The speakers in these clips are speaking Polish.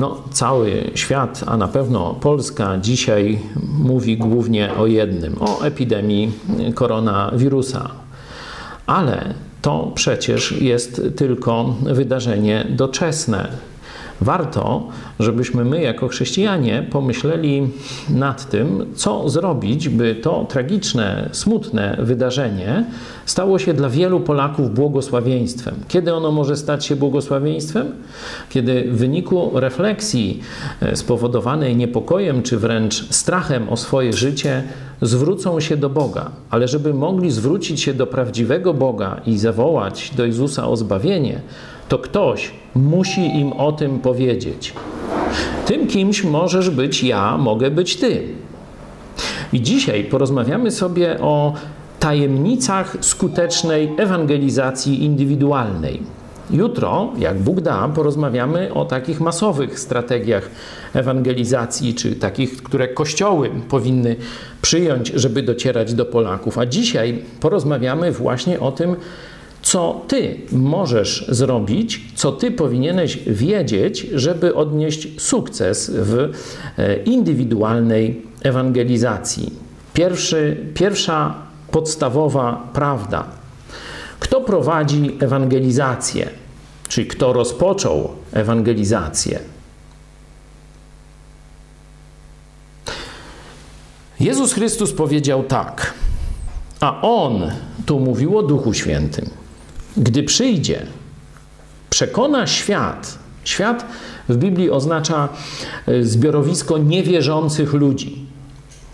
No, cały świat, a na pewno Polska dzisiaj mówi głównie o jednym o epidemii koronawirusa. Ale to przecież jest tylko wydarzenie doczesne. Warto, żebyśmy my, jako chrześcijanie, pomyśleli nad tym, co zrobić, by to tragiczne, smutne wydarzenie stało się dla wielu Polaków błogosławieństwem. Kiedy ono może stać się błogosławieństwem? Kiedy w wyniku refleksji e, spowodowanej niepokojem czy wręcz strachem o swoje życie zwrócą się do Boga, ale żeby mogli zwrócić się do prawdziwego Boga i zawołać do Jezusa o zbawienie, to ktoś musi im o tym powiedzieć. Tym kimś możesz być ja, mogę być ty. I dzisiaj porozmawiamy sobie o tajemnicach skutecznej ewangelizacji indywidualnej. Jutro, jak Bóg da, porozmawiamy o takich masowych strategiach ewangelizacji, czy takich, które kościoły powinny przyjąć, żeby docierać do Polaków. A dzisiaj porozmawiamy właśnie o tym, co ty możesz zrobić, co ty powinieneś wiedzieć, żeby odnieść sukces w e, indywidualnej ewangelizacji. Pierwszy, pierwsza podstawowa prawda. Kto prowadzi ewangelizację? Czyli kto rozpoczął ewangelizację? Jezus Chrystus powiedział tak, a On tu mówił o Duchu Świętym gdy przyjdzie, przekona świat. Świat w Biblii oznacza e, zbiorowisko niewierzących ludzi.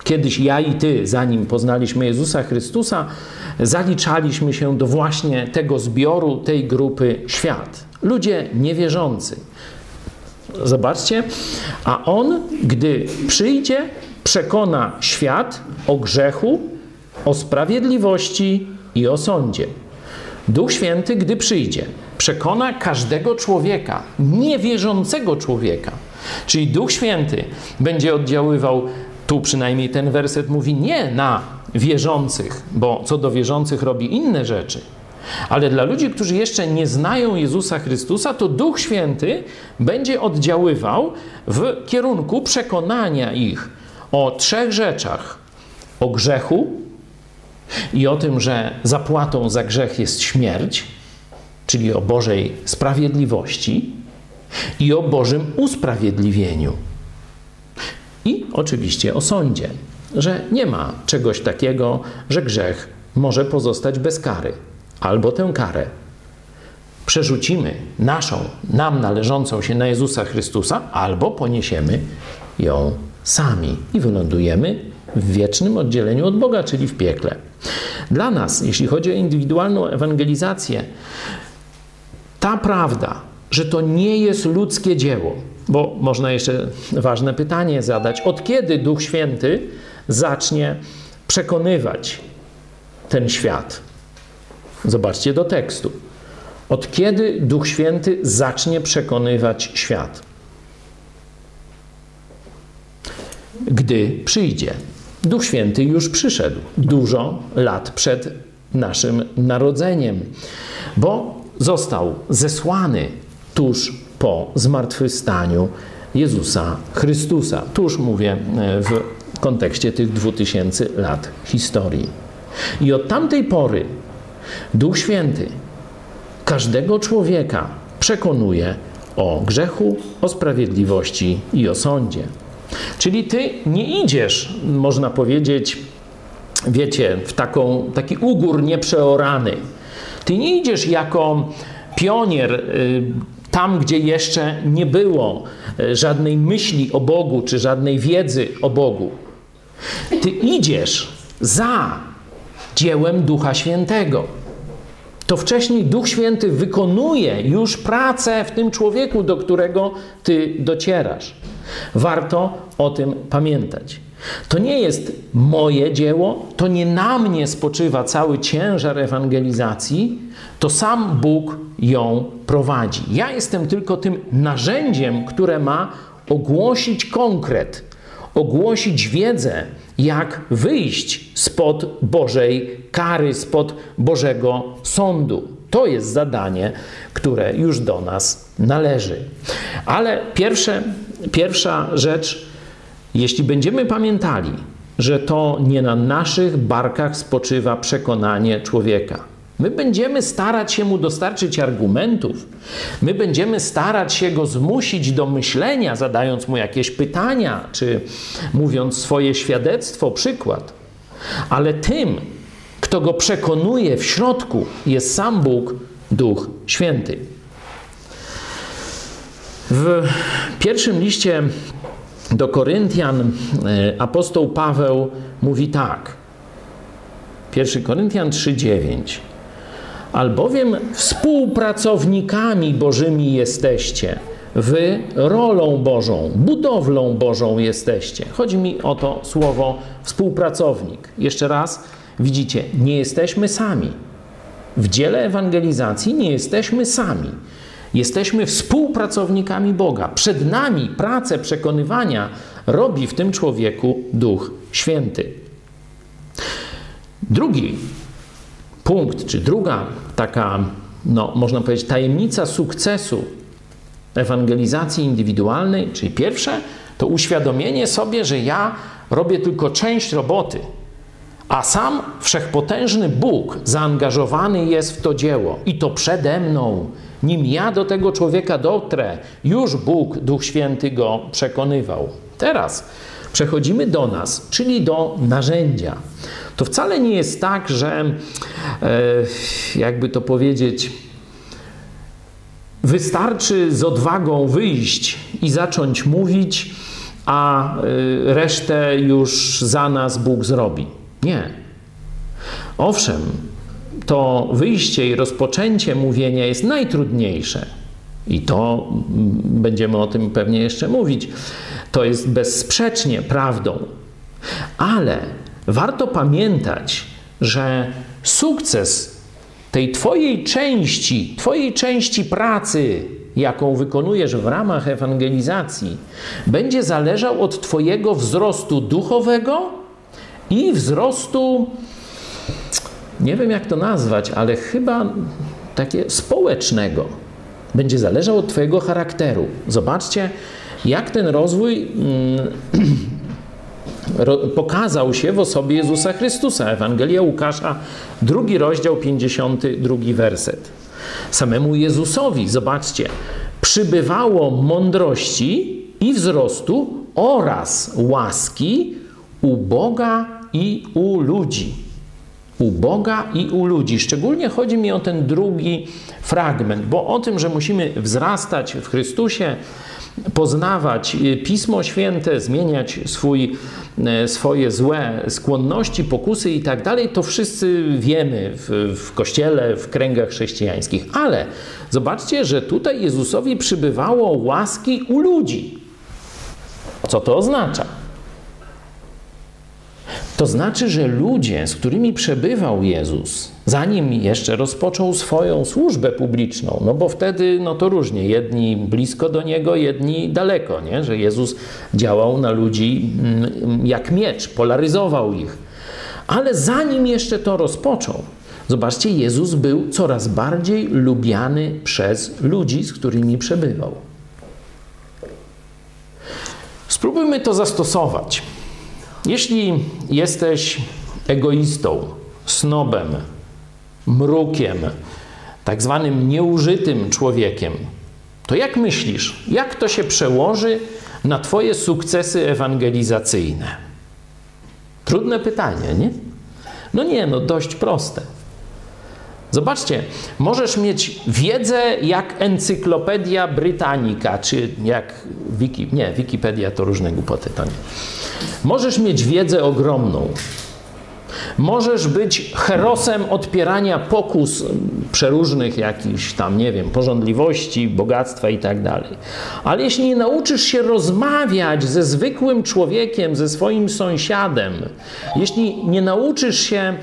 Kiedyś ja i ty, zanim poznaliśmy Jezusa Chrystusa, zaliczaliśmy się do właśnie tego zbioru, tej grupy świat. Ludzie niewierzący. Zobaczcie, a on, gdy przyjdzie, przekona świat o grzechu, o sprawiedliwości i o sądzie. Duch Święty, gdy przyjdzie, przekona każdego człowieka, niewierzącego człowieka. Czyli Duch Święty będzie oddziaływał, tu przynajmniej ten werset mówi, nie na wierzących, bo co do wierzących robi inne rzeczy. Ale dla ludzi, którzy jeszcze nie znają Jezusa Chrystusa, to Duch Święty będzie oddziaływał w kierunku przekonania ich o trzech rzeczach: o grzechu, i o tym, że zapłatą za grzech jest śmierć, czyli o Bożej sprawiedliwości i o Bożym usprawiedliwieniu. I oczywiście o sądzie, że nie ma czegoś takiego, że grzech może pozostać bez kary, albo tę karę przerzucimy naszą, nam należącą się na Jezusa Chrystusa, albo poniesiemy ją sami i wylądujemy w wiecznym oddzieleniu od Boga, czyli w piekle. Dla nas, jeśli chodzi o indywidualną ewangelizację, ta prawda, że to nie jest ludzkie dzieło, bo można jeszcze ważne pytanie zadać: od kiedy Duch Święty zacznie przekonywać ten świat? Zobaczcie do tekstu. Od kiedy Duch Święty zacznie przekonywać świat? Gdy przyjdzie. Duch Święty już przyszedł dużo lat przed naszym narodzeniem, bo został zesłany tuż po zmartwychwstaniu Jezusa Chrystusa. Tuż mówię e, w kontekście tych 2000 lat historii. I od tamtej pory Duch Święty każdego człowieka przekonuje o grzechu, o sprawiedliwości i o sądzie. Czyli ty nie idziesz, można powiedzieć, wiecie, w taką, taki ugór nieprzeorany. Ty nie idziesz jako pionier y, tam, gdzie jeszcze nie było y, żadnej myśli o Bogu, czy żadnej wiedzy o Bogu. Ty idziesz za dziełem Ducha Świętego. To wcześniej Duch Święty wykonuje już pracę w tym człowieku, do którego ty docierasz. Warto o tym pamiętać. To nie jest moje dzieło, to nie na mnie spoczywa cały ciężar ewangelizacji, to sam Bóg ją prowadzi. Ja jestem tylko tym narzędziem, które ma ogłosić konkret, ogłosić wiedzę, jak wyjść spod Bożej kary, spod Bożego sądu. To jest zadanie, które już do nas należy. Ale pierwsze, pierwsza rzecz, jeśli będziemy pamiętali, że to nie na naszych barkach spoczywa przekonanie człowieka. My będziemy starać się mu dostarczyć argumentów, my będziemy starać się go zmusić do myślenia, zadając mu jakieś pytania, czy mówiąc swoje świadectwo, przykład. Ale tym, kto go przekonuje w środku, jest sam Bóg, Duch Święty. W pierwszym liście do Koryntian e, apostoł Paweł mówi tak. 1 Koryntian 3:9. Albowiem współpracownikami Bożymi jesteście. Wy rolą Bożą, budowlą Bożą jesteście. Chodzi mi o to słowo współpracownik. Jeszcze raz, widzicie, nie jesteśmy sami. W dziele ewangelizacji nie jesteśmy sami. Jesteśmy współpracownikami Boga. Przed nami pracę przekonywania robi w tym człowieku Duch Święty. Drugi punkt, czy druga taka, no, można powiedzieć, tajemnica sukcesu ewangelizacji indywidualnej, czyli pierwsze, to uświadomienie sobie, że ja robię tylko część roboty, a sam wszechpotężny Bóg zaangażowany jest w to dzieło i to przede mną. Nim ja do tego człowieka dotrę, już Bóg, Duch Święty go przekonywał. Teraz przechodzimy do nas, czyli do narzędzia. To wcale nie jest tak, że e, jakby to powiedzieć, wystarczy z odwagą wyjść i zacząć mówić, a e, resztę już za nas Bóg zrobi. Nie. Owszem, to wyjście i rozpoczęcie mówienia jest najtrudniejsze. I to będziemy o tym pewnie jeszcze mówić. To jest bezsprzecznie prawdą. Ale warto pamiętać, że sukces tej Twojej części, Twojej części pracy, jaką wykonujesz w ramach ewangelizacji, będzie zależał od Twojego wzrostu duchowego i wzrostu, nie wiem jak to nazwać, ale chyba takie społecznego. Będzie zależał od Twojego charakteru. Zobaczcie, jak ten rozwój mm, pokazał się w osobie Jezusa Chrystusa. Ewangelia Łukasza, drugi rozdział, 52 werset. Samemu Jezusowi, zobaczcie, przybywało mądrości i wzrostu oraz łaski u Boga i u ludzi. U Boga i u ludzi. Szczególnie chodzi mi o ten drugi fragment, bo o tym, że musimy wzrastać w Chrystusie, poznawać y, Pismo Święte, zmieniać swój, y, swoje złe skłonności, pokusy i tak dalej, to wszyscy wiemy w, w Kościele, w kręgach chrześcijańskich. Ale zobaczcie, że tutaj Jezusowi przybywało łaski u ludzi. Co to oznacza? To znaczy, że ludzie, z którymi przebywał Jezus, zanim jeszcze rozpoczął swoją służbę publiczną, no bo wtedy no to różnie, jedni blisko do niego, jedni daleko, nie? że Jezus działał na ludzi mm, jak miecz, polaryzował ich. Ale zanim jeszcze to rozpoczął, zobaczcie, Jezus był coraz bardziej lubiany przez ludzi, z którymi przebywał. Spróbujmy to zastosować. Jeśli jesteś egoistą, snobem, mrukiem, tak zwanym nieużytym człowiekiem, to jak myślisz, jak to się przełoży na Twoje sukcesy ewangelizacyjne? Trudne pytanie, nie? No nie, no dość proste. Zobaczcie, możesz mieć wiedzę jak Encyklopedia Britannica, czy jak Wiki, nie, Wikipedia to różne głupoty, to nie. Możesz mieć wiedzę ogromną. Możesz być herosem odpierania pokus przeróżnych jakichś tam, nie wiem, porządliwości, bogactwa i tak dalej. Ale jeśli nie nauczysz się rozmawiać ze zwykłym człowiekiem, ze swoim sąsiadem, jeśli nie nauczysz się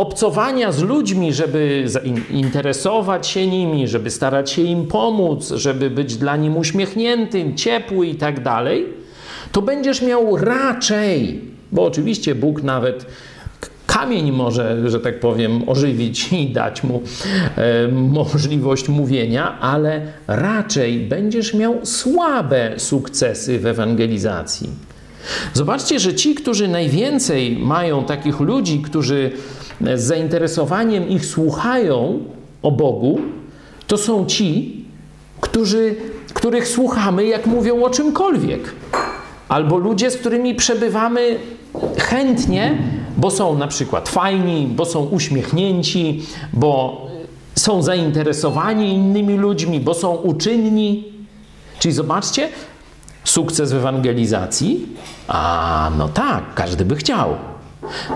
obcowania z ludźmi, żeby interesować się nimi, żeby starać się im pomóc, żeby być dla nich uśmiechniętym, ciepły i tak dalej, to będziesz miał raczej, bo oczywiście Bóg nawet kamień może, że tak powiem, ożywić i dać mu e, możliwość mówienia, ale raczej będziesz miał słabe sukcesy w ewangelizacji. Zobaczcie, że ci, którzy najwięcej mają takich ludzi, którzy z zainteresowaniem ich słuchają o Bogu, to są ci, którzy, których słuchamy, jak mówią o czymkolwiek. Albo ludzie, z którymi przebywamy chętnie, bo są na przykład fajni, bo są uśmiechnięci, bo są zainteresowani innymi ludźmi, bo są uczynni. Czyli zobaczcie, sukces w ewangelizacji? A no tak, każdy by chciał.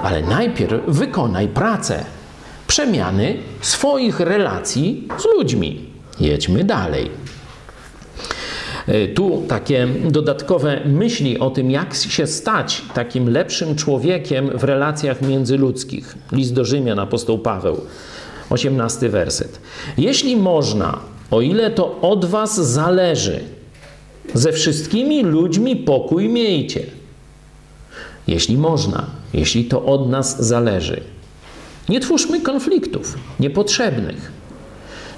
Ale najpierw wykonaj pracę przemiany swoich relacji z ludźmi. Jedźmy dalej. E, tu takie dodatkowe myśli o tym, jak się stać takim lepszym człowiekiem w relacjach międzyludzkich. List do Rzymian, apostoł Paweł, 18 werset. Jeśli można, o ile to od was zależy, ze wszystkimi ludźmi pokój miejcie. Jeśli można, jeśli to od nas zależy. Nie twórzmy konfliktów niepotrzebnych.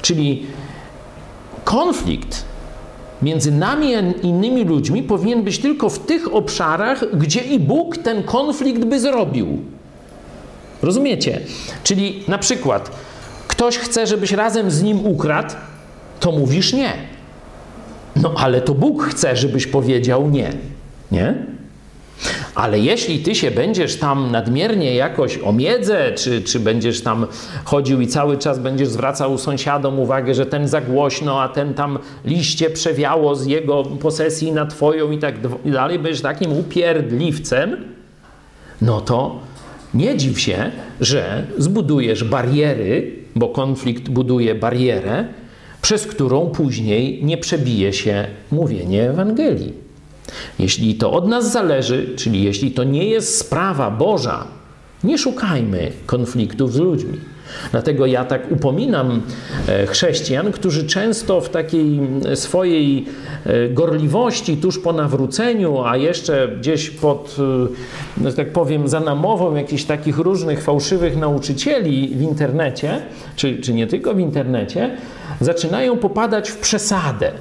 Czyli konflikt między nami i innymi ludźmi powinien być tylko w tych obszarach, gdzie i Bóg ten konflikt by zrobił. Rozumiecie? Czyli na przykład ktoś chce, żebyś razem z nim ukradł, to mówisz nie. No ale to Bóg chce, żebyś powiedział nie. Nie? Ale jeśli ty się będziesz tam nadmiernie jakoś omiedzę, czy, czy będziesz tam chodził i cały czas będziesz zwracał sąsiadom uwagę, że ten za głośno, a ten tam liście przewiało z jego posesji na twoją i tak dalej, będziesz takim upierdliwcem, no to nie dziw się, że zbudujesz bariery, bo konflikt buduje barierę, przez którą później nie przebije się mówienie Ewangelii. Jeśli to od nas zależy, czyli jeśli to nie jest sprawa Boża, nie szukajmy konfliktów z ludźmi. Dlatego ja tak upominam e, chrześcijan, którzy często w takiej swojej e, gorliwości tuż po nawróceniu, a jeszcze gdzieś pod, e, że tak powiem, za namową jakichś takich różnych fałszywych nauczycieli w internecie, czy, czy nie tylko w internecie, zaczynają popadać w przesadę.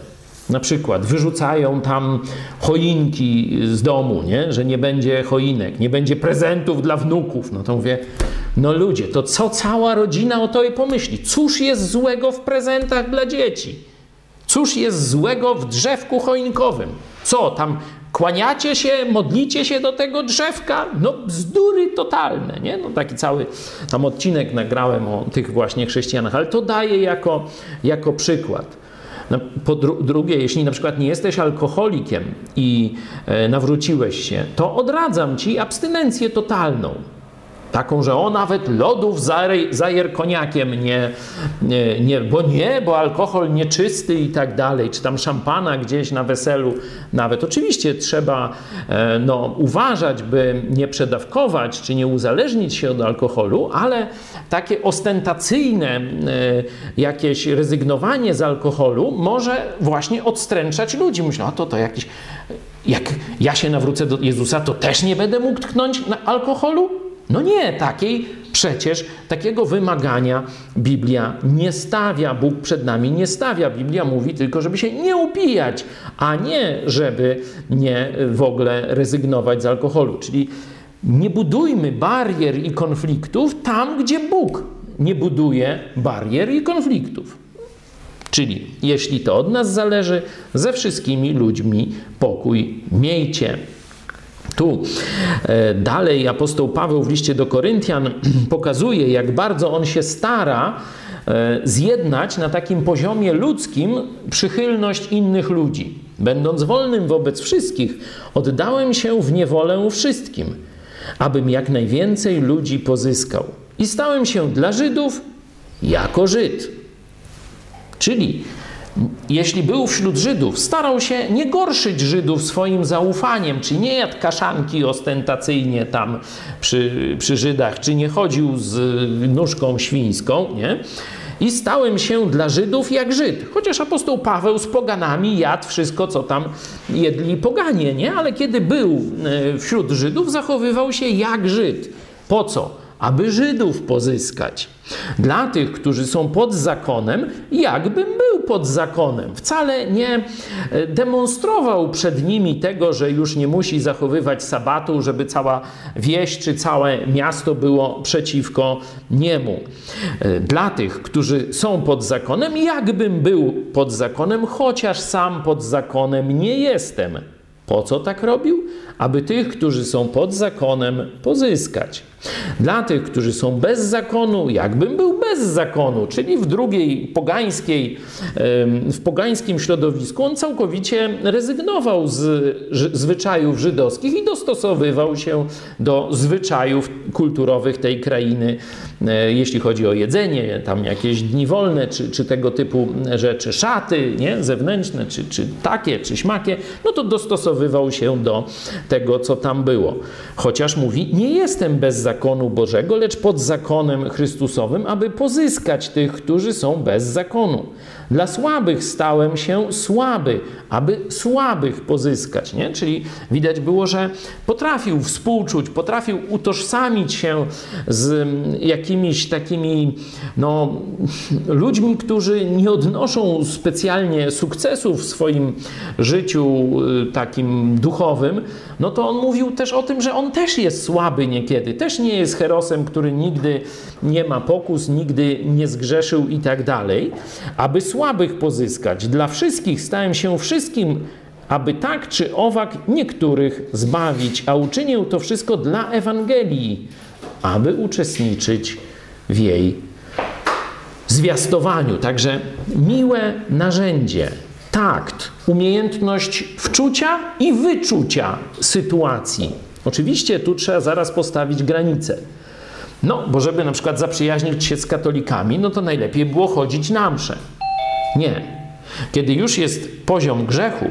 Na przykład wyrzucają tam choinki z domu, nie? że nie będzie choinek, nie będzie prezentów dla wnuków. No to mówię, no ludzie, to co cała rodzina o to i pomyśli? Cóż jest złego w prezentach dla dzieci? Cóż jest złego w drzewku choinkowym? Co tam kłaniacie się, modlicie się do tego drzewka? No bzdury totalne, nie? No taki cały tam odcinek nagrałem o tych właśnie chrześcijanach, ale to daje jako, jako przykład. No, po dru drugie, jeśli na przykład nie jesteś alkoholikiem i e, nawróciłeś się, to odradzam ci abstynencję totalną. Taką, że o nawet lodów zajer koniakiem nie, nie, nie, bo nie, bo alkohol nieczysty i tak dalej, czy tam szampana gdzieś na weselu nawet. Oczywiście trzeba e, no, uważać, by nie przedawkować, czy nie uzależnić się od alkoholu, ale takie ostentacyjne e, jakieś rezygnowanie z alkoholu może właśnie odstręczać ludzi. Myślą, a to to jakiś, jak ja się nawrócę do Jezusa, to też nie będę mógł tknąć na alkoholu? No nie, takiej przecież takiego wymagania Biblia nie stawia, Bóg przed nami nie stawia. Biblia mówi tylko, żeby się nie upijać, a nie żeby nie w ogóle rezygnować z alkoholu. Czyli nie budujmy barier i konfliktów tam, gdzie Bóg nie buduje barier i konfliktów. Czyli jeśli to od nas zależy, ze wszystkimi ludźmi pokój miejcie. Tu e, dalej apostoł Paweł w liście do Koryntian pokazuje, jak bardzo on się stara e, zjednać na takim poziomie ludzkim przychylność innych ludzi. Będąc wolnym wobec wszystkich, oddałem się w niewolę wszystkim, abym jak najwięcej ludzi pozyskał. I stałem się dla Żydów jako Żyd. Czyli jeśli był wśród Żydów, starał się nie gorszyć Żydów swoim zaufaniem, czy nie jadł kaszanki ostentacyjnie tam przy, przy Żydach, czy nie chodził z nóżką świńską, nie? I stałem się dla Żydów jak Żyd. Chociaż apostoł Paweł z poganami jadł wszystko, co tam jedli poganie, nie? Ale kiedy był e, wśród Żydów, zachowywał się jak Żyd. Po co? Aby Żydów pozyskać. Dla tych, którzy są pod zakonem, jakbym był pod zakonem. Wcale nie e, demonstrował przed nimi tego, że już nie musi zachowywać sabatu, żeby cała wieś czy całe miasto było przeciwko niemu. E, dla tych, którzy są pod zakonem, jakbym był pod zakonem, chociaż sam pod zakonem nie jestem. Po co tak robił? Aby tych, którzy są pod zakonem, pozyskać. Dla tych, którzy są bez zakonu, jakbym był bez zakonu, czyli w drugiej pogańskiej, w pogańskim środowisku, on całkowicie rezygnował z zwyczajów żydowskich i dostosowywał się do zwyczajów kulturowych tej krainy, e, jeśli chodzi o jedzenie, tam jakieś dni wolne, czy, czy tego typu rzeczy, szaty nie? zewnętrzne, czy, czy takie, czy śmakie, no to dostosowywał się do tego, co tam było. Chociaż mówi, nie jestem bez zakonu, Bożego, lecz pod zakonem Chrystusowym, aby pozyskać tych, którzy są bez zakonu. Dla słabych stałem się słaby, aby słabych pozyskać. Nie? Czyli widać było, że potrafił współczuć, potrafił utożsamić się z jakimiś takimi no, ludźmi, którzy nie odnoszą specjalnie sukcesów w swoim życiu y, takim duchowym. No to on mówił też o tym, że on też jest słaby niekiedy, też nie jest herosem, który nigdy nie ma pokus, nigdy nie zgrzeszył i tak dalej, aby słabych pozyskać. Dla wszystkich stałem się wszystkim, aby tak czy owak niektórych zbawić, a uczynię to wszystko dla Ewangelii, aby uczestniczyć w jej zwiastowaniu. Także miłe narzędzie, takt, umiejętność wczucia i wyczucia sytuacji. Oczywiście tu trzeba zaraz postawić granicę. No, bo żeby na przykład zaprzyjaźnić się z katolikami, no to najlepiej było chodzić na mszę. Nie. Kiedy już jest poziom grzechu,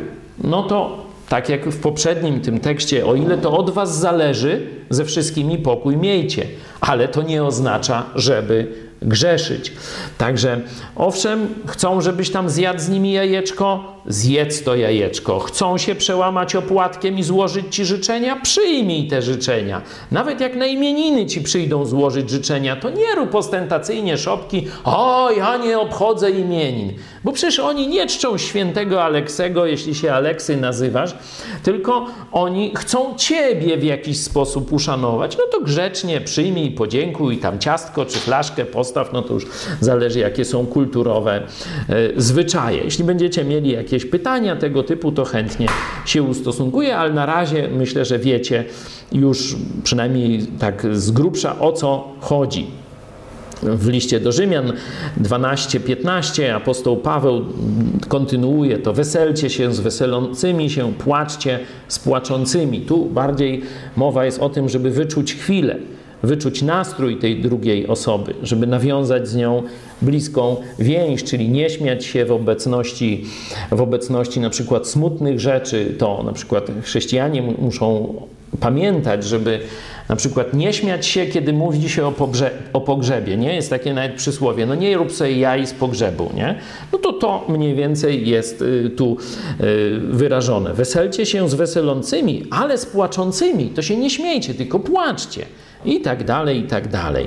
no to tak jak w poprzednim tym tekście, o ile to od was zależy, ze wszystkimi pokój miejcie, ale to nie oznacza, żeby grzeszyć. Także owszem, chcą, żebyś tam zjadł z nimi jajeczko, zjedz to jajeczko. Chcą się przełamać opłatkiem i złożyć ci życzenia? Przyjmij te życzenia. Nawet jak na imieniny ci przyjdą złożyć życzenia, to nie rób ostentacyjnie szopki, o, ja nie obchodzę imienin. Bo przecież oni nie czczą świętego Aleksego, jeśli się Aleksy nazywasz, tylko oni chcą ciebie w jakiś sposób uszanować. No to grzecznie przyjmij, podziękuj, tam ciastko czy flaszkę postaw, no to już zależy jakie są kulturowe e, zwyczaje. Jeśli będziecie mieli jakieś jakieś pytania tego typu, to chętnie się ustosunkuję, ale na razie myślę, że wiecie już przynajmniej tak z grubsza o co chodzi. W liście do Rzymian 12-15 apostoł Paweł kontynuuje to: Weselcie się z weselącymi się, płaczcie z płaczącymi. Tu bardziej mowa jest o tym, żeby wyczuć chwilę wyczuć nastrój tej drugiej osoby, żeby nawiązać z nią bliską więź, czyli nie śmiać się w obecności, w obecności na przykład smutnych rzeczy. To na przykład chrześcijanie muszą pamiętać, żeby na przykład nie śmiać się, kiedy mówi się o, pogrze o pogrzebie, nie? Jest takie nawet przysłowie, no nie rób sobie jaj z pogrzebu, nie? No to to mniej więcej jest y, tu y, wyrażone. Weselcie się z weselącymi, ale z płaczącymi, to się nie śmiejcie, tylko płaczcie i tak dalej, i tak dalej.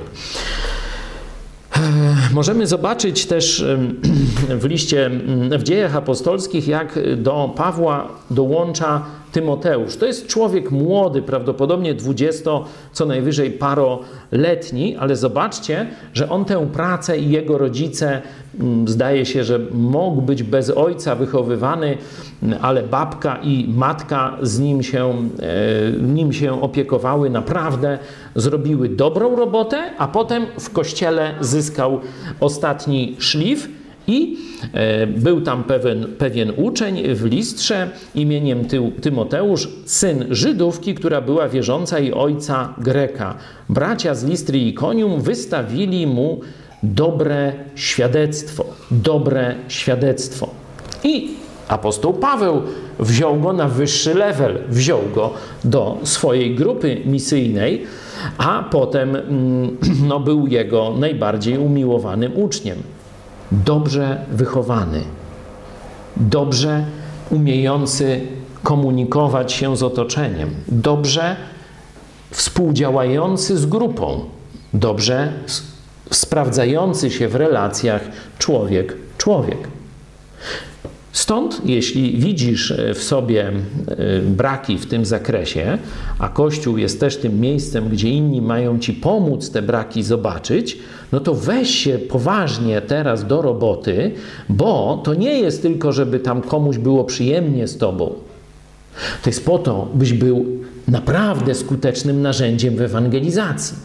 Możemy zobaczyć też w liście, w dziejach apostolskich, jak do Pawła dołącza Tymoteusz. To jest człowiek młody, prawdopodobnie 20, co najwyżej paroletni, ale zobaczcie, że on tę pracę i jego rodzice, mm, zdaje się, że mógł być bez ojca wychowywany, ale babka i matka z nim się, e, nim się opiekowały, naprawdę zrobiły dobrą robotę, a potem w kościele zyskał ostatni szlif i e, był tam pewien, pewien uczeń w listrze imieniem Ty, Tymoteusz, syn Żydówki, która była wierząca i ojca Greka. Bracia z Listry i Konium wystawili mu dobre świadectwo. Dobre świadectwo. I apostoł Paweł wziął go na wyższy level, wziął go do swojej grupy misyjnej, a potem mm, no, był jego najbardziej umiłowanym uczniem dobrze wychowany, dobrze umiejący komunikować się z otoczeniem, dobrze współdziałający z grupą. dobrze sprawdzający się w relacjach człowiek-człowiek. Stąd, jeśli widzisz e, w sobie e, braki w tym zakresie, a Kościół jest też tym miejscem, gdzie inni mają ci pomóc te braki zobaczyć, no to weź się poważnie teraz do roboty, bo to nie jest tylko, żeby tam komuś było przyjemnie z tobą. To jest po to, byś był naprawdę skutecznym narzędziem w ewangelizacji.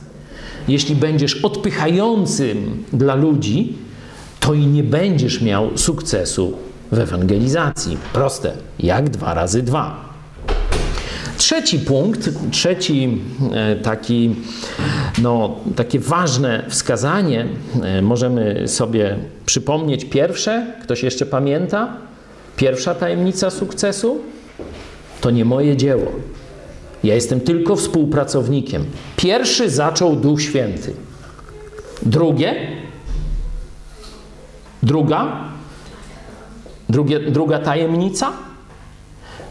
Jeśli będziesz odpychającym dla ludzi, to i nie będziesz miał sukcesu w ewangelizacji. Proste, jak dwa razy dwa. Trzeci punkt, trzeci e, taki, no, takie ważne wskazanie, e, możemy sobie przypomnieć pierwsze, ktoś jeszcze pamięta? Pierwsza tajemnica sukcesu to nie moje dzieło. Ja jestem tylko współpracownikiem. Pierwszy zaczął Duch Święty. Drugie, druga, drugie, druga tajemnica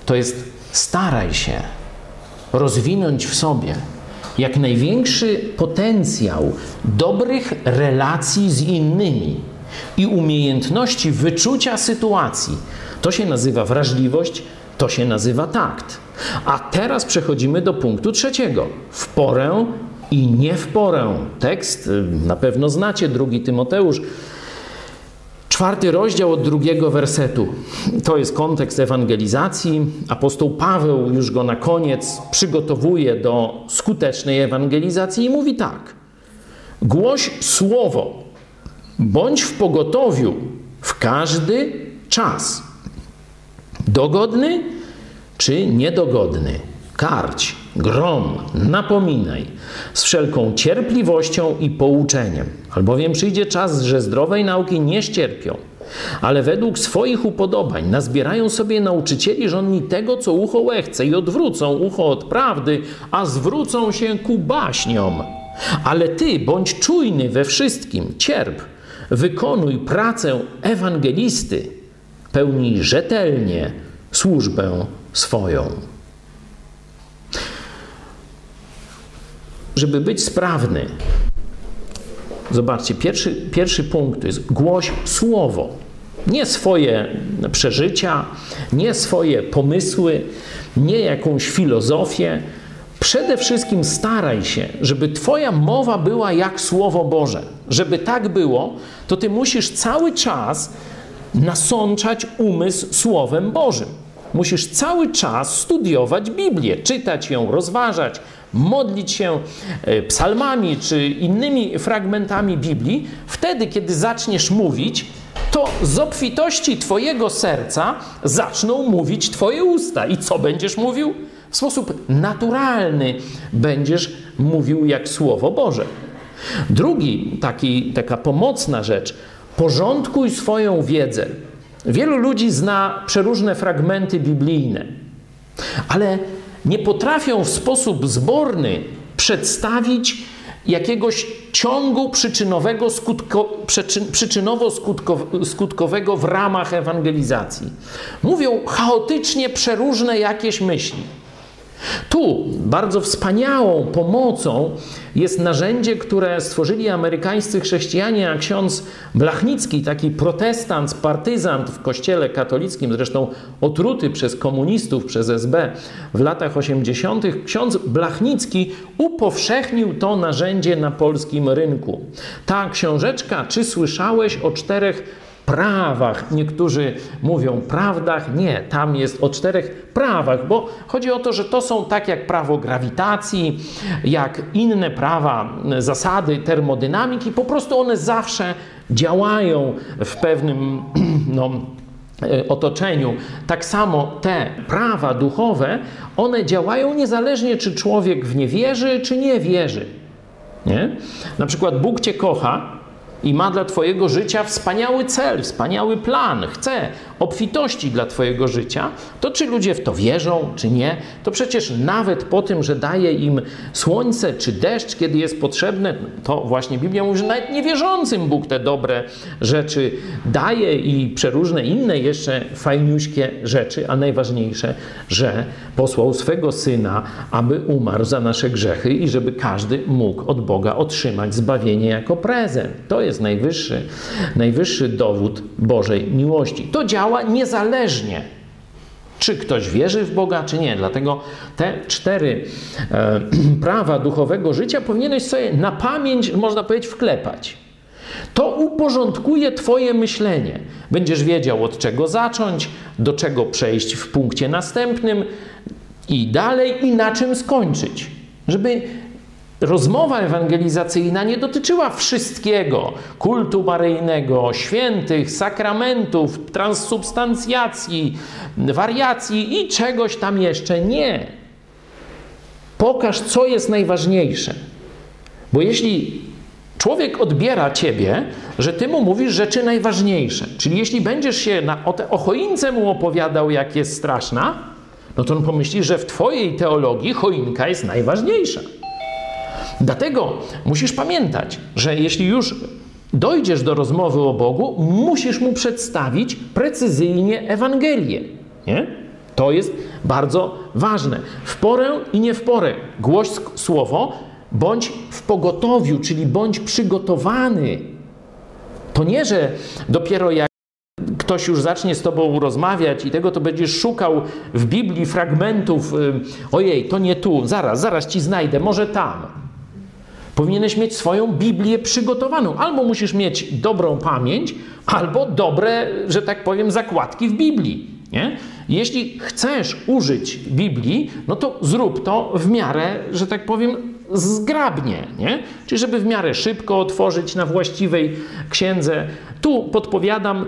to jest staraj się rozwinąć w sobie jak największy potencjał dobrych relacji z innymi i umiejętności wyczucia sytuacji. To się nazywa wrażliwość, to się nazywa takt. A teraz przechodzimy do punktu trzeciego. W porę i nie w porę. Tekst y, na pewno znacie, drugi Tymoteusz. Czwarty rozdział od drugiego wersetu. To jest kontekst ewangelizacji. Apostoł Paweł już go na koniec przygotowuje do skutecznej ewangelizacji i mówi tak: Głoś słowo, bądź w pogotowiu w każdy czas dogodny czy niedogodny. Karć, grom, napominaj z wszelką cierpliwością i pouczeniem, albowiem przyjdzie czas, że zdrowej nauki nie ścierpią, ale według swoich upodobań nazbierają sobie nauczycieli żonni tego, co ucho łechce i odwrócą ucho od prawdy, a zwrócą się ku baśniom. Ale ty bądź czujny we wszystkim, cierp, wykonuj pracę ewangelisty, pełnij rzetelnie służbę swoją. Żeby być sprawny, zobaczcie, pierwszy, pierwszy punkt to jest głoś słowo. Nie swoje przeżycia, nie swoje pomysły, nie jakąś filozofię. Przede wszystkim staraj się, żeby Twoja mowa była jak Słowo Boże. Żeby tak było, to Ty musisz cały czas nasączać umysł Słowem Bożym. Musisz cały czas studiować Biblię, czytać ją, rozważać, modlić się e, psalmami czy innymi fragmentami Biblii. Wtedy, kiedy zaczniesz mówić, to z obfitości Twojego serca zaczną mówić Twoje usta. I co będziesz mówił? W sposób naturalny będziesz mówił jak Słowo Boże. Drugi, taki, taka pomocna rzecz, porządkuj swoją wiedzę. Wielu ludzi zna przeróżne fragmenty biblijne, ale nie potrafią w sposób zborny przedstawić jakiegoś ciągu przyczynowego, skutko, przyczynowo-skutkowego w ramach ewangelizacji. Mówią chaotycznie przeróżne jakieś myśli. Tu bardzo wspaniałą pomocą jest narzędzie, które stworzyli amerykańscy chrześcijanie, a ksiądz Blachnicki, taki protestant, partyzant w kościele katolickim, zresztą otruty przez komunistów, przez SB w latach 80., ksiądz Blachnicki upowszechnił to narzędzie na polskim rynku. Ta książeczka, czy słyszałeś o czterech prawach. Niektórzy mówią prawdach. Nie, tam jest o czterech prawach, bo chodzi o to, że to są tak jak prawo grawitacji, jak inne prawa, zasady termodynamiki, po prostu one zawsze działają w pewnym no, otoczeniu. Tak samo te prawa duchowe, one działają niezależnie, czy człowiek w nie wierzy, czy nie wierzy. Nie? Na przykład Bóg cię kocha, i ma dla Twojego życia wspaniały cel, wspaniały plan. Chce obfitości dla Twojego życia, to czy ludzie w to wierzą, czy nie, to przecież nawet po tym, że daje im słońce czy deszcz, kiedy jest potrzebne, to właśnie Biblia mówi, że nawet niewierzącym Bóg te dobre rzeczy daje i przeróżne inne jeszcze fajniuśkie rzeczy, a najważniejsze, że posłał swego Syna, aby umarł za nasze grzechy i żeby każdy mógł od Boga otrzymać zbawienie jako prezent. To jest najwyższy, najwyższy dowód Bożej miłości. To działa niezależnie czy ktoś wierzy w Boga, czy nie. Dlatego te cztery e, prawa duchowego życia powinieneś sobie na pamięć, można powiedzieć, wklepać. To uporządkuje Twoje myślenie. Będziesz wiedział, od czego zacząć, do czego przejść w punkcie następnym i dalej, i na czym skończyć. Żeby rozmowa ewangelizacyjna nie dotyczyła wszystkiego kultu maryjnego, świętych, sakramentów, transsubstancjacji, wariacji i czegoś tam jeszcze. Nie. Pokaż, co jest najważniejsze. Bo jeśli człowiek odbiera ciebie, że ty mu mówisz rzeczy najważniejsze, czyli jeśli będziesz się na, o, te, o choince mu opowiadał, jak jest straszna, no to on pomyśli, że w twojej teologii choinka jest najważniejsza. Dlatego musisz pamiętać, że jeśli już dojdziesz do rozmowy o Bogu, musisz mu przedstawić precyzyjnie Ewangelię. Nie? To jest bardzo ważne. W porę i nie w porę. Głoś słowo, bądź w pogotowiu, czyli bądź przygotowany. To nie, że dopiero jak ktoś już zacznie z tobą rozmawiać i tego to będziesz szukał w Biblii fragmentów, ojej, to nie tu, zaraz, zaraz ci znajdę, może tam. Powinieneś mieć swoją Biblię przygotowaną. Albo musisz mieć dobrą pamięć, albo dobre, że tak powiem, zakładki w Biblii. Nie? Jeśli chcesz użyć Biblii, no to zrób to w miarę, że tak powiem, zgrabnie, nie? Czyli żeby w miarę szybko otworzyć na właściwej księdze. Tu podpowiadam,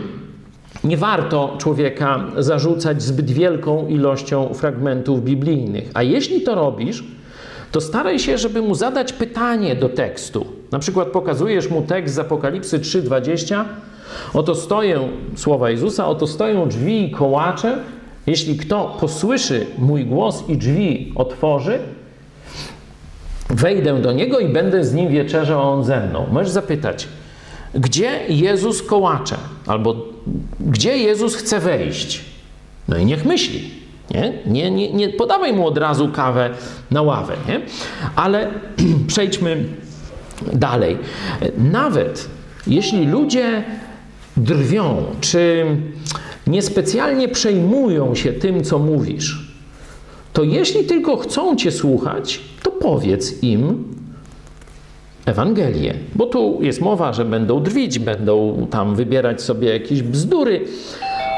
nie warto człowieka zarzucać zbyt wielką ilością fragmentów biblijnych. A jeśli to robisz, to staraj się, żeby mu zadać pytanie do tekstu. Na przykład pokazujesz mu tekst z Apokalipsy 3:20. Oto stoję, słowa Jezusa, oto stoją drzwi i kołacze. Jeśli kto posłyszy mój głos i drzwi otworzy, wejdę do niego i będę z nim wieczerzał, a on ze mną. Możesz zapytać, gdzie Jezus kołacze? Albo gdzie Jezus chce wejść? No i niech myśli. Nie? Nie, nie, nie podawaj mu od razu kawę na ławę, nie? ale przejdźmy dalej. Nawet jeśli ludzie drwią, czy niespecjalnie przejmują się tym, co mówisz, to jeśli tylko chcą Cię słuchać, to powiedz im Ewangelię. Bo tu jest mowa, że będą drwić, będą tam wybierać sobie jakieś bzdury,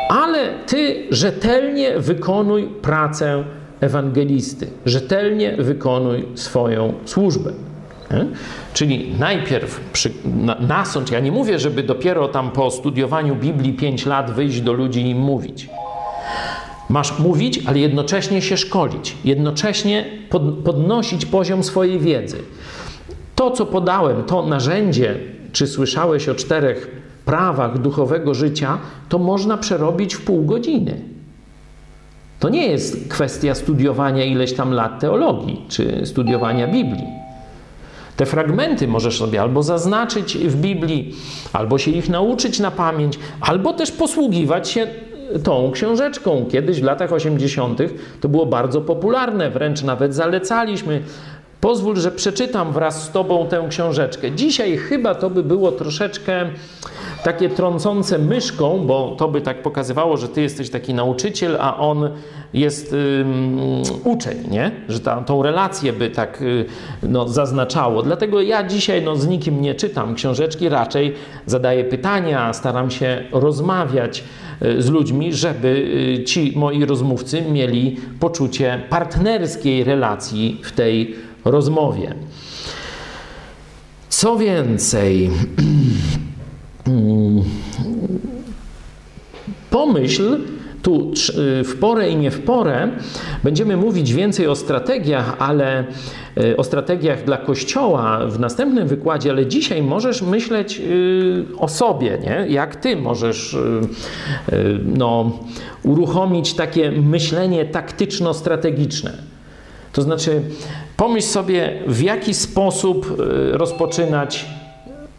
ale ty rzetelnie wykonuj pracę ewangelisty, rzetelnie wykonuj swoją służbę. Nie? Czyli najpierw przy, na, nasącz, ja nie mówię, żeby dopiero tam po studiowaniu Biblii 5 lat wyjść do ludzi i im mówić. Masz mówić, ale jednocześnie się szkolić, jednocześnie pod, podnosić poziom swojej wiedzy. To, co podałem, to narzędzie, czy słyszałeś o czterech prawach duchowego życia, to można przerobić w pół godziny. To nie jest kwestia studiowania ileś tam lat teologii czy studiowania Biblii. Te fragmenty możesz sobie albo zaznaczyć w Biblii, albo się ich nauczyć na pamięć, albo też posługiwać się tą książeczką. Kiedyś w latach 80. to było bardzo popularne, wręcz nawet zalecaliśmy Pozwól, że przeczytam wraz z Tobą tę książeczkę. Dzisiaj chyba to by było troszeczkę takie trącące myszką, bo to by tak pokazywało, że Ty jesteś taki nauczyciel, a on jest um, uczeń, nie? Że ta, tą relację by tak y, no, zaznaczało. Dlatego ja dzisiaj no, z nikim nie czytam książeczki, raczej zadaję pytania, staram się rozmawiać y, z ludźmi, żeby y, ci moi rozmówcy mieli poczucie partnerskiej relacji w tej rozmowie. Co więcej, pomyśl tu y, w porę i nie w porę będziemy mówić więcej o strategiach, ale y, o strategiach dla Kościoła w następnym wykładzie, ale dzisiaj możesz myśleć y, o sobie, nie? jak ty możesz no, uruchomić takie myślenie taktyczno-strategiczne. To znaczy, pomyśl sobie, w jaki sposób rozpoczynać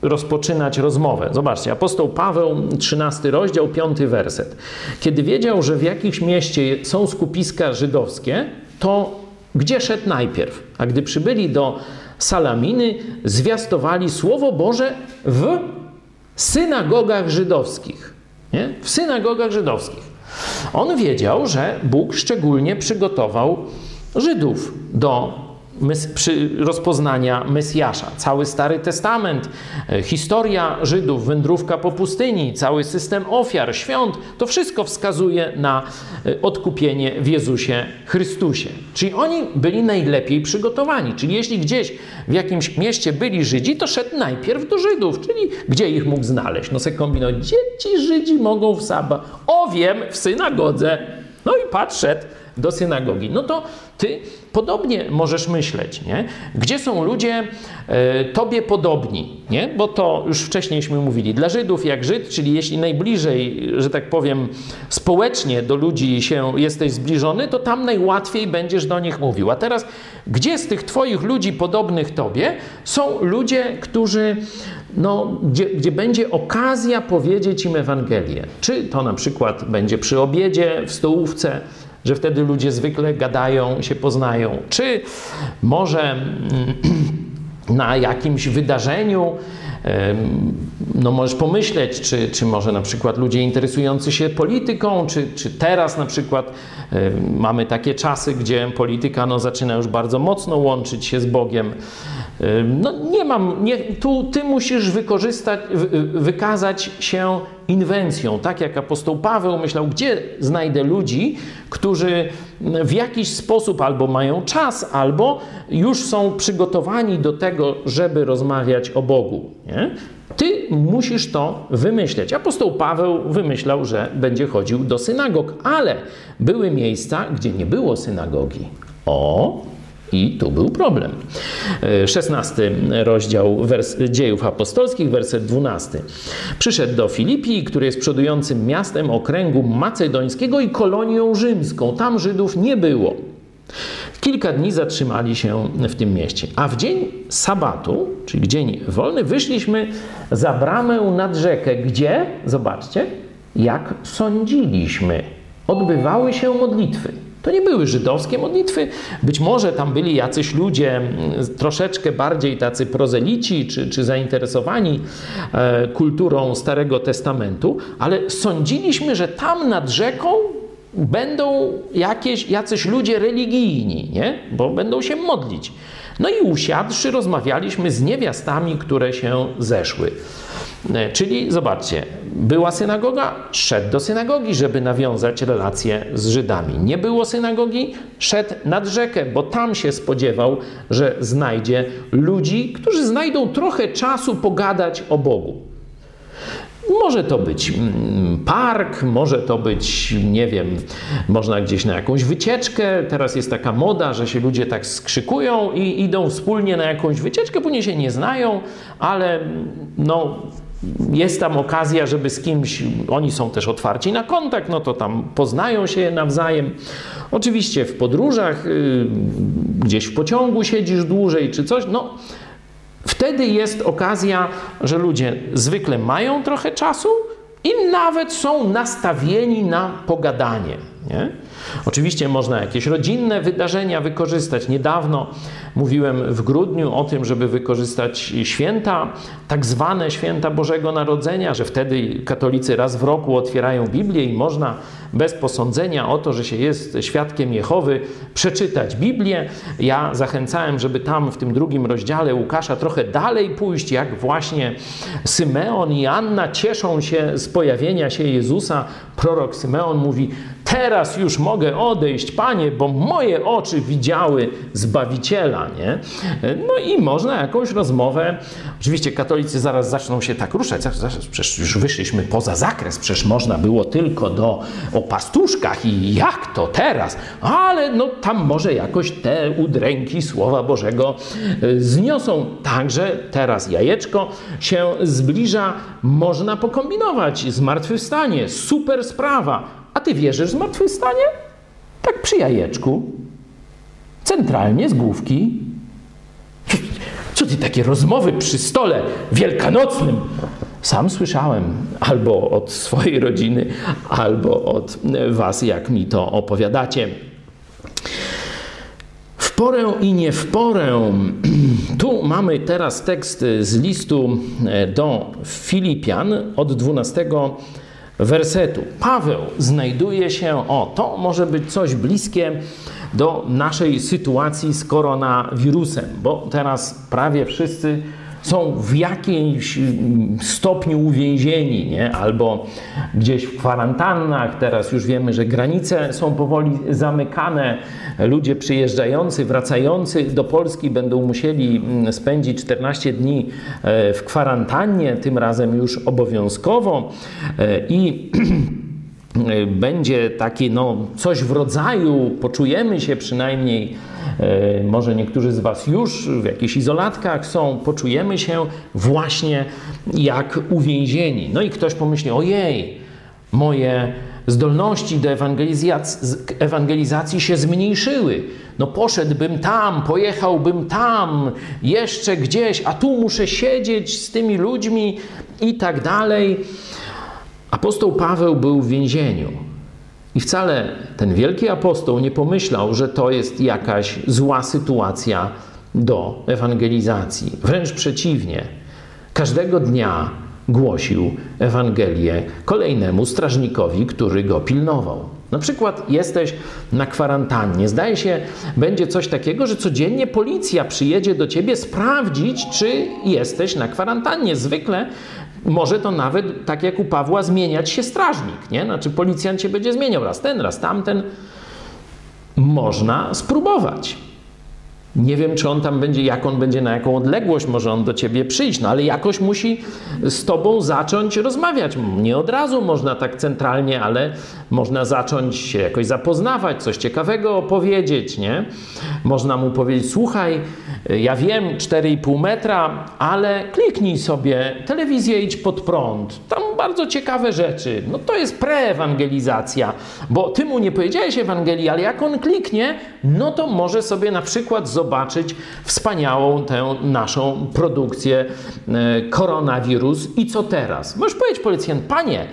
rozpoczynać rozmowę. Zobaczcie, apostoł Paweł, 13 rozdział, 5 werset. Kiedy wiedział, że w jakimś mieście są skupiska żydowskie, to gdzie szedł najpierw? A gdy przybyli do Salaminy, zwiastowali Słowo Boże w synagogach żydowskich. Nie? W synagogach żydowskich. On wiedział, że Bóg szczególnie przygotował Żydów do rozpoznania Mesjasza. Cały Stary Testament, e, historia Żydów, wędrówka po pustyni, cały system ofiar, świąt, to wszystko wskazuje na e, odkupienie w Jezusie Chrystusie. Czyli oni byli najlepiej przygotowani. Czyli jeśli gdzieś w jakimś mieście byli Żydzi, to szedł najpierw do Żydów, czyli gdzie ich mógł znaleźć? No se kombinować, gdzie ci Żydzi mogą w Saba? O wiem, w synagodze. No i patrz, do synagogi. No to ty podobnie możesz myśleć, nie? Gdzie są ludzie e, tobie podobni, nie? Bo to już wcześniejśmy mówili. Dla Żydów jak Żyd, czyli jeśli najbliżej, że tak powiem, społecznie do ludzi się jesteś zbliżony, to tam najłatwiej będziesz do nich mówił. A teraz, gdzie z tych twoich ludzi podobnych tobie są ludzie, którzy no, gdzie, gdzie będzie okazja powiedzieć im Ewangelię. Czy to na przykład będzie przy obiedzie, w stołówce, że wtedy ludzie zwykle gadają, się poznają. Czy może mm, na jakimś wydarzeniu, no możesz pomyśleć, czy, czy może na przykład ludzie interesujący się polityką, czy, czy teraz na przykład mamy takie czasy, gdzie polityka no, zaczyna już bardzo mocno łączyć się z Bogiem. No nie mam, nie, tu ty musisz wykorzystać, wykazać się inwencją, tak jak apostoł Paweł myślał, gdzie znajdę ludzi, którzy w jakiś sposób albo mają czas, albo już są przygotowani do tego, żeby rozmawiać o Bogu. Nie? Ty musisz to wymyśleć. Apostoł Paweł wymyślał, że będzie chodził do synagog, ale były miejsca, gdzie nie było synagogi. O, i tu był problem. 16 e, rozdział wers- dziejów apostolskich, werset 12. Przyszedł do Filipii, który jest przodującym miastem okręgu macedońskiego i kolonią rzymską. Tam Żydów nie było. Kilka dni zatrzymali się w tym mieście, a w dzień sabatu, czyli dzień wolny, wyszliśmy za bramę nad rzekę, gdzie, zobaczcie, jak sądziliśmy, odbywały się modlitwy. To nie były żydowskie modlitwy. Być może tam byli jacyś ludzie mm, troszeczkę bardziej tacy prozelici czy, czy zainteresowani e, kulturą Starego Testamentu, ale sądziliśmy, że tam nad rzeką będą jakieś, jacyś ludzie religijni, nie? bo będą się modlić. No i usiadłszy, rozmawialiśmy z niewiastami, które się zeszły. E, czyli zobaczcie, była synagoga, szedł do synagogi, żeby nawiązać relacje z Żydami. Nie było synagogi, szedł nad rzekę, bo tam się spodziewał, że znajdzie ludzi, którzy znajdą trochę czasu pogadać o Bogu. Może to być mm, park, może to być, nie wiem, można gdzieś na jakąś wycieczkę. Teraz jest taka moda, że się ludzie tak skrzykują i idą wspólnie na jakąś wycieczkę, później się nie znają, ale no, jest tam okazja, żeby z kimś, oni są też otwarci na kontakt, no to tam poznają się nawzajem. Oczywiście w podróżach, y, gdzieś w pociągu siedzisz dłużej czy coś, no wtedy jest okazja, że ludzie zwykle mają trochę czasu i nawet są nastawieni na pogadanie. Nie? Oczywiście można jakieś rodzinne wydarzenia wykorzystać. Niedawno mówiłem w grudniu o tym, żeby wykorzystać święta, tak zwane święta Bożego Narodzenia, że wtedy katolicy raz w roku otwierają Biblię i można bez posądzenia o to, że się jest świadkiem Jehowy, przeczytać Biblię. Ja zachęcałem, żeby tam w tym drugim rozdziale Łukasza trochę dalej pójść, jak właśnie Symeon i Anna cieszą się z pojawienia się Jezusa prorok Symeon mówi: Teraz już mogę odejść, panie, bo moje oczy widziały Zbawiciela. Nie? No i można jakąś rozmowę. Oczywiście katolicy zaraz zaczną się tak ruszać. Przecież już wyszliśmy poza zakres, przecież można było tylko do o pastuszkach i jak to teraz? Ale no tam może jakoś te udręki Słowa Bożego e, zniosą. Także teraz jajeczko się zbliża. Można pokombinować. Zmartwychwstanie, super sprawa a ty wierzysz w zmartwychwstanie? Tak przy jajeczku. Centralnie z główki. Co ty takie rozmowy przy stole wielkanocnym? Sam słyszałem albo od swojej rodziny, albo od was, jak mi to opowiadacie. W porę i nie w porę. Tu mamy teraz tekst z listu do Filipian od 12 wersetu. Paweł znajduje się, o, to może być coś bliskie do naszej sytuacji z koronawirusem, bo teraz prawie wszyscy są w jakimś stopniu uwięzieni, nie? albo gdzieś w kwarantannach. Teraz już wiemy, że granice są powoli zamykane. Ludzie przyjeżdżający, wracający do Polski będą musieli mm, spędzić 14 dni e, w kwarantannie, tym razem już obowiązkowo. E, I będzie takie no, coś w rodzaju, poczujemy się przynajmniej E, może niektórzy z Was już w jakichś izolatkach są, poczujemy się właśnie jak uwięzieni. No i ktoś pomyśli, ojej, moje zdolności do ewangelizacji, ewangelizacji się zmniejszyły. No poszedłbym tam, pojechałbym tam, jeszcze gdzieś, a tu muszę siedzieć z tymi ludźmi i tak dalej. Apostoł Paweł był w więzieniu. I wcale ten wielki apostoł nie pomyślał, że to jest jakaś zła sytuacja do ewangelizacji. Wręcz przeciwnie. Każdego dnia głosił Ewangelię kolejnemu strażnikowi, który go pilnował. Na przykład jesteś na kwarantannie. Zdaje się, będzie coś takiego, że codziennie policja przyjedzie do ciebie sprawdzić, czy jesteś na kwarantannie. Zwykle może to nawet, tak jak u Pawła, zmieniać się strażnik, nie? Znaczy policjant się będzie zmieniał raz ten, raz tamten. Można spróbować. Nie wiem, czy on tam będzie, jak on będzie, na jaką odległość może on do ciebie przyjść, no ale jakoś musi z tobą zacząć rozmawiać. Nie od razu można tak centralnie, ale można zacząć się jakoś zapoznawać, coś ciekawego opowiedzieć, nie? Można mu powiedzieć, słuchaj, ja wiem, 4,5 metra, ale kliknij sobie telewizję, idź pod prąd. Tam bardzo ciekawe rzeczy. No to jest preewangelizacja, bo ty mu nie powiedziałeś Ewangelii, ale jak on kliknie, no to może sobie na przykład zobaczyć wspaniałą tę naszą produkcję e, koronawirus i co teraz? Możesz powiedzieć policjant, panie,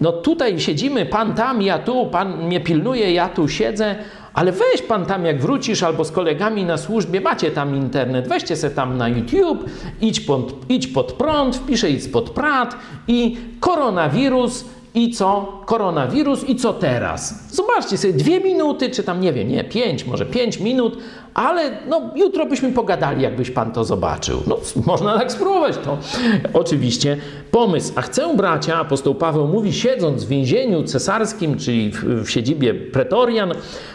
no tutaj siedzimy, pan tam, ja tu, pan mnie pilnuje, ja tu siedzę, ale weź pan tam, jak wrócisz, albo z kolegami na służbie, macie tam internet, weźcie se tam na YouTube, idź pod, idź pod prąd, wpiszę idź pod prąd i koronawirus i co? Koronawirus i co teraz? Zobaczcie sobie dwie minuty, czy tam nie wiem, nie, pięć, może pięć minut, ale no, jutro byśmy pogadali, jakbyś pan to zobaczył. No, można tak spróbować to. Oczywiście pomysł. A chcę, bracia, apostoł Paweł mówi, siedząc w więzieniu cesarskim, czyli w, w siedzibie pretorian,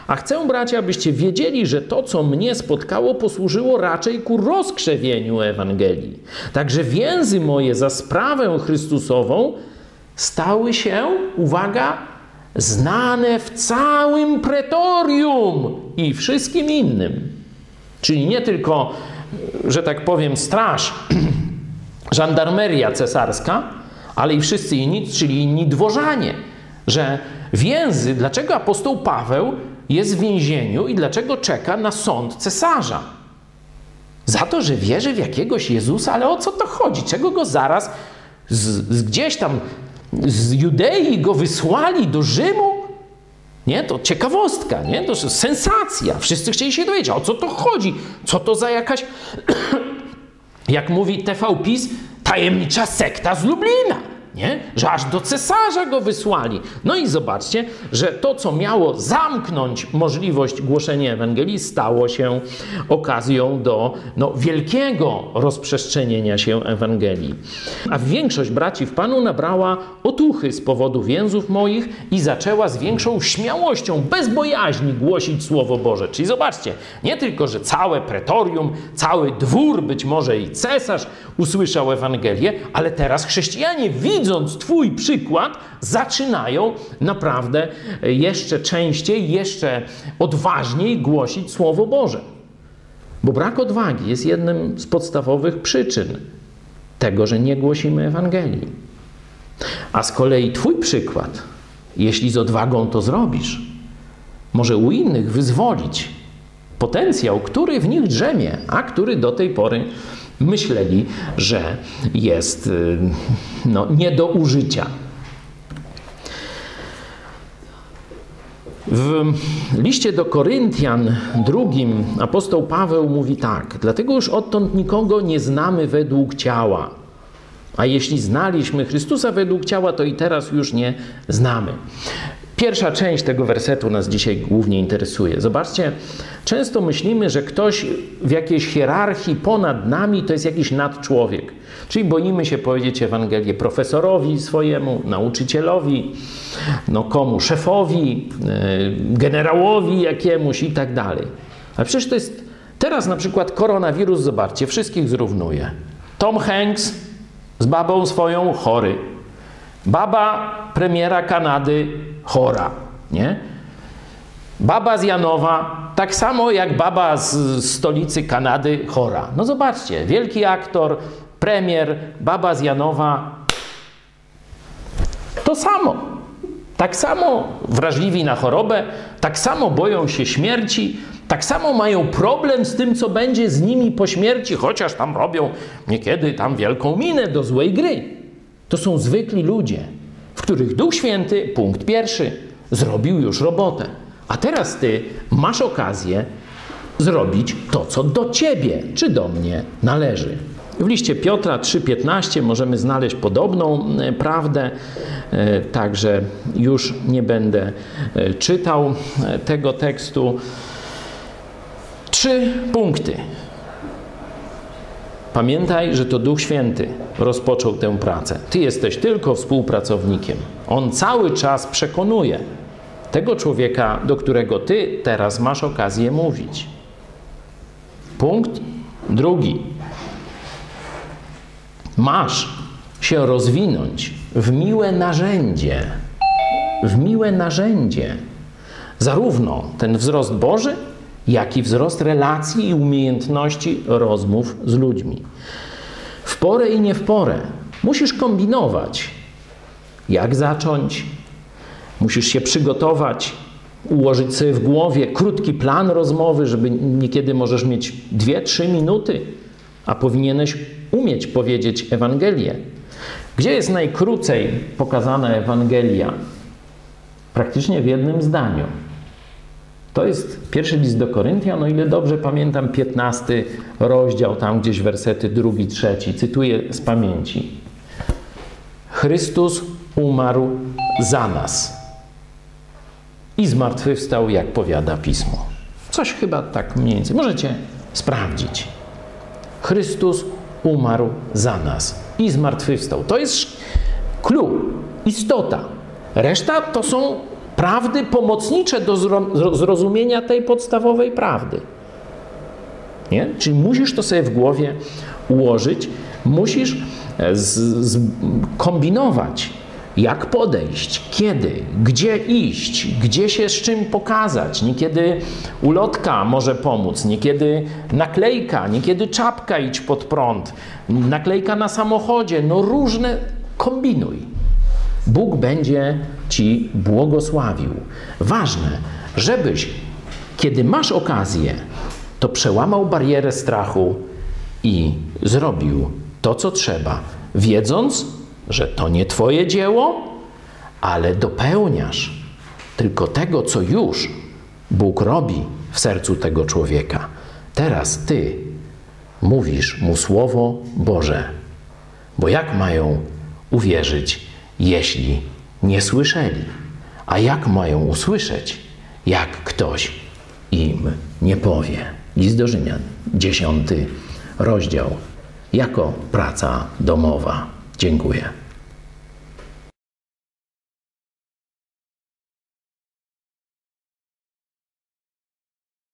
a chcę, bracia, abyście wiedzieli, że to, co mnie spotkało, posłużyło raczej ku rozkrzewieniu Ewangelii. Także więzy moje za sprawę Chrystusową stały się, uwaga, znane w całym pretorium i wszystkim innym. Czyli nie tylko, że tak powiem, straż, żandarmeria cesarska, ale i wszyscy inni, czyli inni dworzanie. Że więzy, dlaczego apostoł Paweł jest w więzieniu i dlaczego czeka na sąd cesarza? Za to, że wierzy w jakiegoś Jezusa, ale o co to chodzi? Czego go zaraz z, z gdzieś tam z Judei go wysłali do Rzymu? Nie, to ciekawostka, nie? To sensacja. Wszyscy chcieli się dowiedzieć, o co to chodzi? Co to za jakaś, jak mówi TV PiS, tajemnicza sekta z Lublina. Nie? Że aż do cesarza go wysłali. No i zobaczcie, że to, co miało zamknąć możliwość głoszenia Ewangelii, stało się okazją do no, wielkiego rozprzestrzenienia się Ewangelii. A większość braci w Panu nabrała otuchy z powodu więzów moich i zaczęła z większą śmiałością, bez bojaźni głosić Słowo Boże. Czyli zobaczcie, nie tylko, że całe pretorium, cały dwór, być może i cesarz usłyszał Ewangelię, ale teraz chrześcijanie, widząc Twój przykład, zaczynają naprawdę jeszcze częściej, jeszcze odważniej głosić Słowo Boże. Bo brak odwagi jest jednym z podstawowych przyczyn tego, że nie głosimy Ewangelii. A z kolei Twój przykład, jeśli z odwagą to zrobisz, może u innych wyzwolić potencjał, który w nich drzemie, a który do tej pory myśleli, że jest y, no, nie do użycia. W liście do Koryntian drugim apostoł Paweł mówi tak: Dlatego już odtąd nikogo nie znamy według ciała. A jeśli znaliśmy Chrystusa według ciała, to i teraz już nie znamy. Pierwsza część tego wersetu nas dzisiaj głównie interesuje. Zobaczcie, często myślimy, że ktoś w jakiejś hierarchii ponad nami to jest jakiś nadczłowiek. Czyli boimy się powiedzieć Ewangelię profesorowi swojemu, nauczycielowi, no komu, szefowi, e, generałowi jakiemuś i tak dalej. Ale przecież to jest, teraz na przykład koronawirus, zobaczcie, wszystkich zrównuje. Tom Hanks z babą swoją chory. Baba premiera Kanady chora, nie? Baba z Janowa, tak samo jak baba z stolicy Kanady chora. No zobaczcie, wielki aktor, premier, baba z Janowa, to samo. Tak samo wrażliwi na chorobę, tak samo boją się śmierci, tak samo mają problem z tym, co będzie z nimi po śmierci, chociaż tam robią niekiedy tam wielką minę do złej gry. To są zwykli ludzie, w których Duch Święty, punkt pierwszy, zrobił już robotę. A teraz ty masz okazję zrobić to, co do ciebie czy do mnie należy. W liście Piotra 3:15 możemy znaleźć podobną e, prawdę, e, także już nie będę e, czytał tego tekstu. Trzy punkty. Pamiętaj, że to Duch Święty rozpoczął tę pracę. Ty jesteś tylko współpracownikiem. On cały czas przekonuje tego człowieka, do którego ty teraz masz okazję mówić. Punkt drugi. Masz się rozwinąć w miłe narzędzie. W miłe narzędzie. Zarówno ten wzrost Boży, jak i wzrost relacji i umiejętności rozmów z ludźmi. W porę i nie w porę musisz kombinować, jak zacząć, musisz się przygotować, ułożyć sobie w głowie krótki plan rozmowy, żeby niekiedy możesz mieć 2-3 minuty, a powinieneś umieć powiedzieć Ewangelię. Gdzie jest najkrócej pokazana Ewangelia? Praktycznie w jednym zdaniu. To jest pierwszy list do Koryntian, o ile dobrze pamiętam, 15 rozdział, tam gdzieś wersety drugi, trzeci. Cytuję z pamięci. Chrystus umarł za nas i zmartwychwstał, jak powiada Pismo. Coś chyba tak mniej więcej. Możecie sprawdzić. Chrystus umarł za nas i zmartwychwstał. To jest clue, istota. Reszta to są prawdy pomocnicze do zrozumienia tej podstawowej prawdy. Nie? Czyli musisz to sobie w głowie ułożyć, musisz e, kombinować, jak podejść, kiedy, gdzie iść, gdzie się z czym pokazać. Niekiedy ulotka może pomóc, niekiedy naklejka, niekiedy czapka idź pod prąd, naklejka na samochodzie, no różne kombinuj. Bóg będzie ci błogosławił. Ważne, żebyś, kiedy masz okazję, to przełamał barierę strachu i zrobił to, co trzeba, wiedząc, że to nie Twoje dzieło, ale dopełniasz tylko tego, co już Bóg robi w sercu tego człowieka. Teraz Ty mówisz mu Słowo Boże. Bo jak mają uwierzyć, jeśli nie słyszeli? A jak mają usłyszeć, jak ktoś im nie powie? List do Rzymian, dziesiąty rozdział, jako praca domowa. Dziękuję.